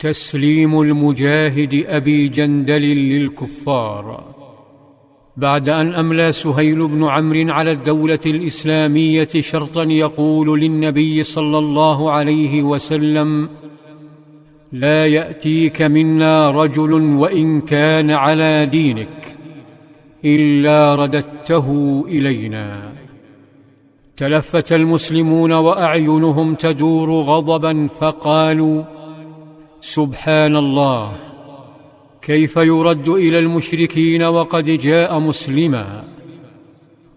تسليم المجاهد أبي جندل للكفار. بعد أن أملى سهيل بن عمرو على الدولة الإسلامية شرطا يقول للنبي صلى الله عليه وسلم لا يأتيك منا رجل وإن كان على دينك إلا رددته إلينا. تلفت المسلمون وأعينهم تدور غضبا فقالوا سبحان الله كيف يرد إلى المشركين وقد جاء مسلما.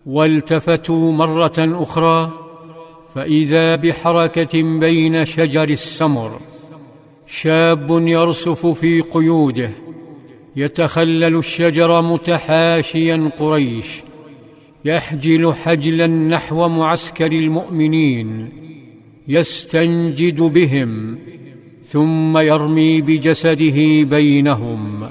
والتفتوا مرة أخرى فإذا بحركة بين شجر السمر شاب يرسف في قيوده يتخلل الشجر متحاشيا قريش يحجل حجلا نحو معسكر المؤمنين يستنجد بهم. ثم يرمي بجسده بينهم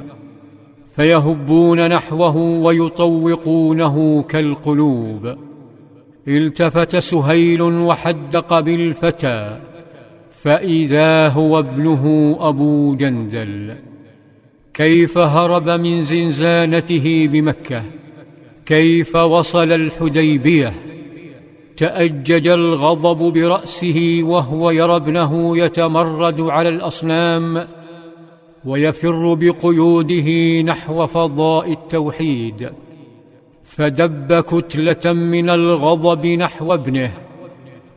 فيهبون نحوه ويطوقونه كالقلوب. التفت سهيل وحدق بالفتى فإذا هو ابنه أبو جندل. كيف هرب من زنزانته بمكة؟ كيف وصل الحديبية؟ تأجج الغضب برأسه وهو يرى ابنه يتمرد على الأصنام ويفر بقيوده نحو فضاء التوحيد فدب كتلة من الغضب نحو ابنه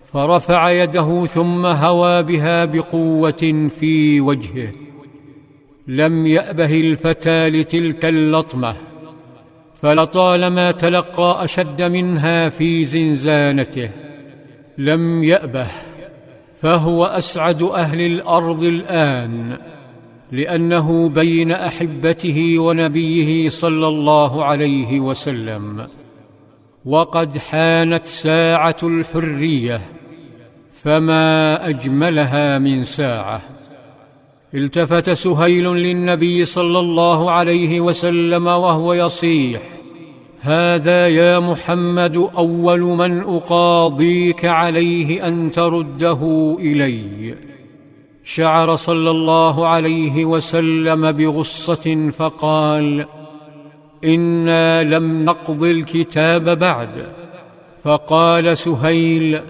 فرفع يده ثم هوى بها بقوة في وجهه لم يأبه الفتى لتلك اللطمة. فلطالما تلقى أشد منها في زنزانته لم يأبه فهو أسعد أهل الأرض الآن لأنه بين أحبته ونبيه صلى الله عليه وسلم. وقد حانت ساعة الحرية فما أجملها من ساعة. التفت سهيل للنبي صلى الله عليه وسلم وهو يصيح هذا يا محمد أول من أقاضيك عليه أن ترده إلي. شعر صلى الله عليه وسلم بغصة فقال إنا لم نقض الكتاب بعد. فقال سهيل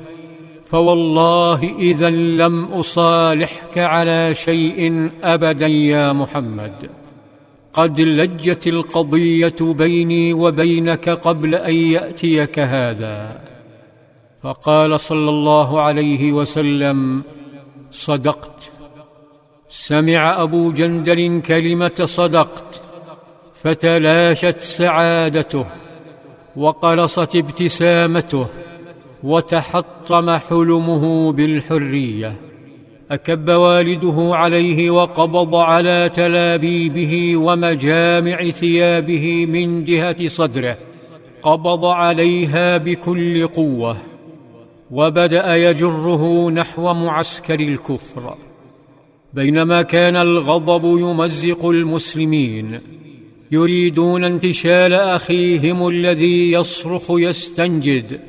فوالله إذا لم أصالحك على شيء أبدا يا محمد. قد لجت القضية بيني وبينك قبل أن يأتيك هذا. فقال صلى الله عليه وسلم صدقت. سمع أبو جندل كلمة صدقت فتلاشت سعادته وقلصت ابتسامته وتحطم حلمه بالحرية. أكب والده عليه وقبض على تلابيبه ومجامع ثيابه من جهة صدره قبض عليها بكل قوة وبدأ يجره نحو معسكر الكفر. بينما كان الغضب يمزق المسلمين يريدون انتشال أخيهم الذي يصرخ يستنجد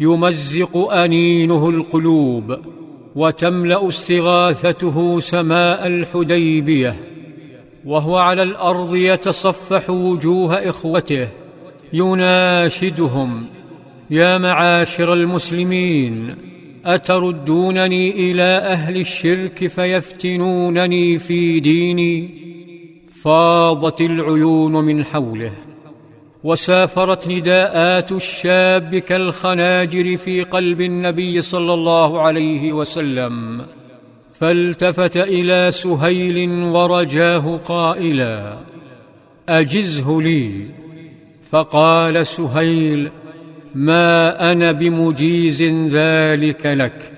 يمزق أنينه القلوب. وتملأ استغاثته سماء الحديبية وهو على الأرض يتصفح وجوه إخوته يناشدهم. يا معاشر المسلمين أتردونني إلى أهل الشرك فيفتنونني في ديني؟ فاضت العيون من حوله. وسافرت نداءات الشاب كالخناجر في قلب النبي صلى الله عليه وسلم فالتفت إلى سهيل ورجاه قائلا أجزه لي. فقال سهيل ما أنا بمجيز ذلك لك.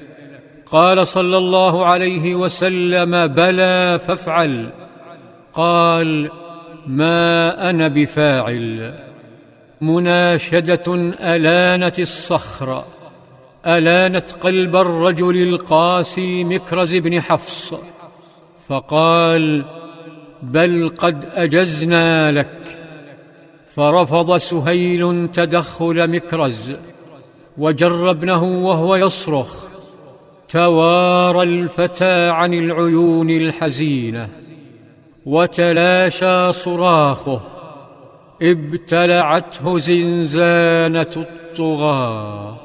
قال صلى الله عليه وسلم بلى فافعل. قال ما أنا بفاعل. مناشدة ألانت الصخر ألانت قلب الرجل القاسي مكرز بن حفص فقال بل قد أجزنا لك. فرفض سهيل تدخل مكرز وجر ابنه وهو يصرخ توارى الفتى عن العيون الحزينة وتلاشى صراخه. إبتلعته زنزانة الطغاة.